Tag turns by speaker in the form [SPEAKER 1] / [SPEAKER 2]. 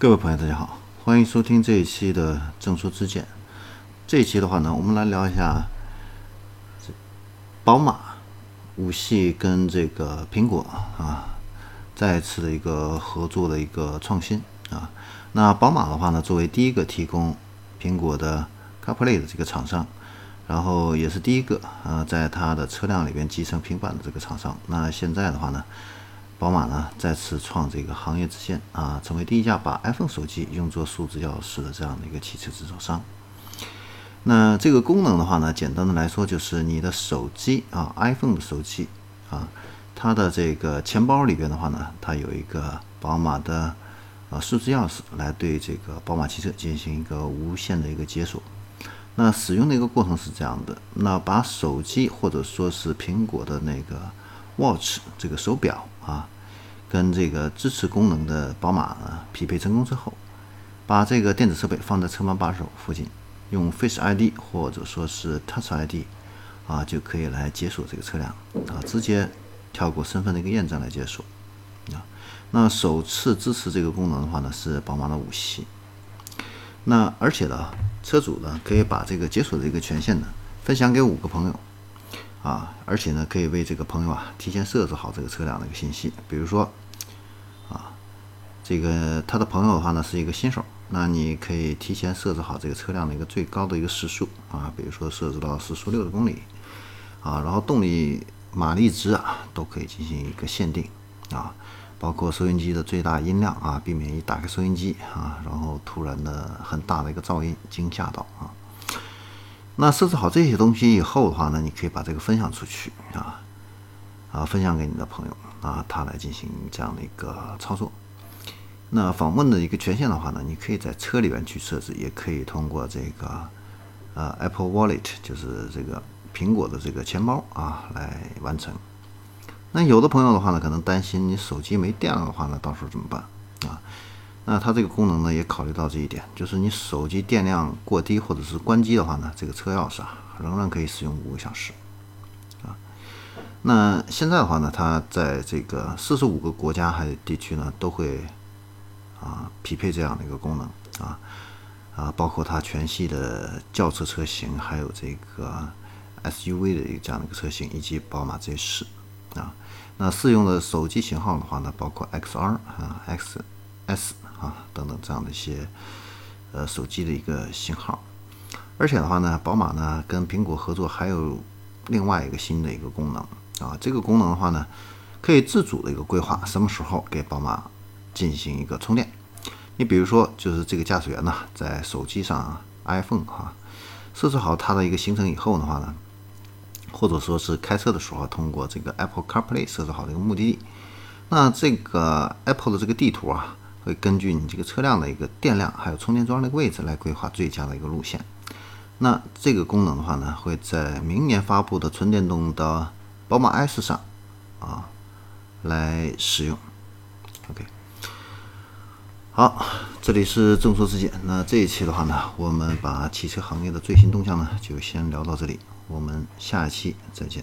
[SPEAKER 1] 各位朋友，大家好，欢迎收听这一期的正说之见。这一期的话呢，我们来聊一下这宝马五系跟这个苹果啊再次的一个合作的一个创新啊。那宝马的话呢，作为第一个提供苹果的 CarPlay 的这个厂商，然后也是第一个啊在它的车辆里边集成平板的这个厂商。那现在的话呢？宝马呢再次创这个行业之先啊，成为第一家把 iPhone 手机用作数字钥匙的这样的一个汽车制造商。那这个功能的话呢，简单的来说就是你的手机啊，iPhone 的手机啊，它的这个钱包里边的话呢，它有一个宝马的呃数字钥匙来对这个宝马汽车进行一个无线的一个解锁。那使用的一个过程是这样的，那把手机或者说是苹果的那个 Watch 这个手表。啊，跟这个支持功能的宝马呢匹配成功之后，把这个电子设备放在车门把手附近，用 Face ID 或者说是 Touch ID 啊，就可以来解锁这个车辆啊，直接跳过身份的一个验证来解锁啊。那首次支持这个功能的话呢，是宝马的五系。那而且呢，车主呢可以把这个解锁的一个权限呢分享给五个朋友。啊，而且呢，可以为这个朋友啊提前设置好这个车辆的一个信息，比如说，啊，这个他的朋友的话呢是一个新手，那你可以提前设置好这个车辆的一个最高的一个时速啊，比如说设置到时速六十公里，啊，然后动力马力值啊都可以进行一个限定啊，包括收音机的最大音量啊，避免一打开收音机啊，然后突然的很大的一个噪音惊吓到啊。那设置好这些东西以后的话呢，你可以把这个分享出去啊，啊，分享给你的朋友啊，他来进行这样的一个操作。那访问的一个权限的话呢，你可以在车里边去设置，也可以通过这个呃 Apple Wallet，就是这个苹果的这个钱包啊来完成。那有的朋友的话呢，可能担心你手机没电了的话呢，到时候怎么办？那它这个功能呢，也考虑到这一点，就是你手机电量过低或者是关机的话呢，这个车钥匙啊，仍然可以使用五个小时，啊。那现在的话呢，它在这个四十五个国家还有地区呢，都会啊匹配这样的一个功能啊啊，包括它全系的轿车车型，还有这个 SUV 的一个这样的一个车型，以及宝马 Z 四啊。那适用的手机型号的话呢，包括 XR 啊 X s。啊，等等这样的一些呃手机的一个型号，而且的话呢，宝马呢跟苹果合作还有另外一个新的一个功能啊，这个功能的话呢，可以自主的一个规划什么时候给宝马进行一个充电。你比如说，就是这个驾驶员呢，在手机上 iPhone 哈设置好它的一个行程以后的话呢，或者说是开车的时候通过这个 Apple CarPlay 设置好这个目的地，那这个 Apple 的这个地图啊。会根据你这个车辆的一个电量，还有充电桩的位置来规划最佳的一个路线。那这个功能的话呢，会在明年发布的纯电动的宝马 S 上啊来使用。OK，好，这里是众说之见。那这一期的话呢，我们把汽车行业的最新动向呢，就先聊到这里。我们下一期再见。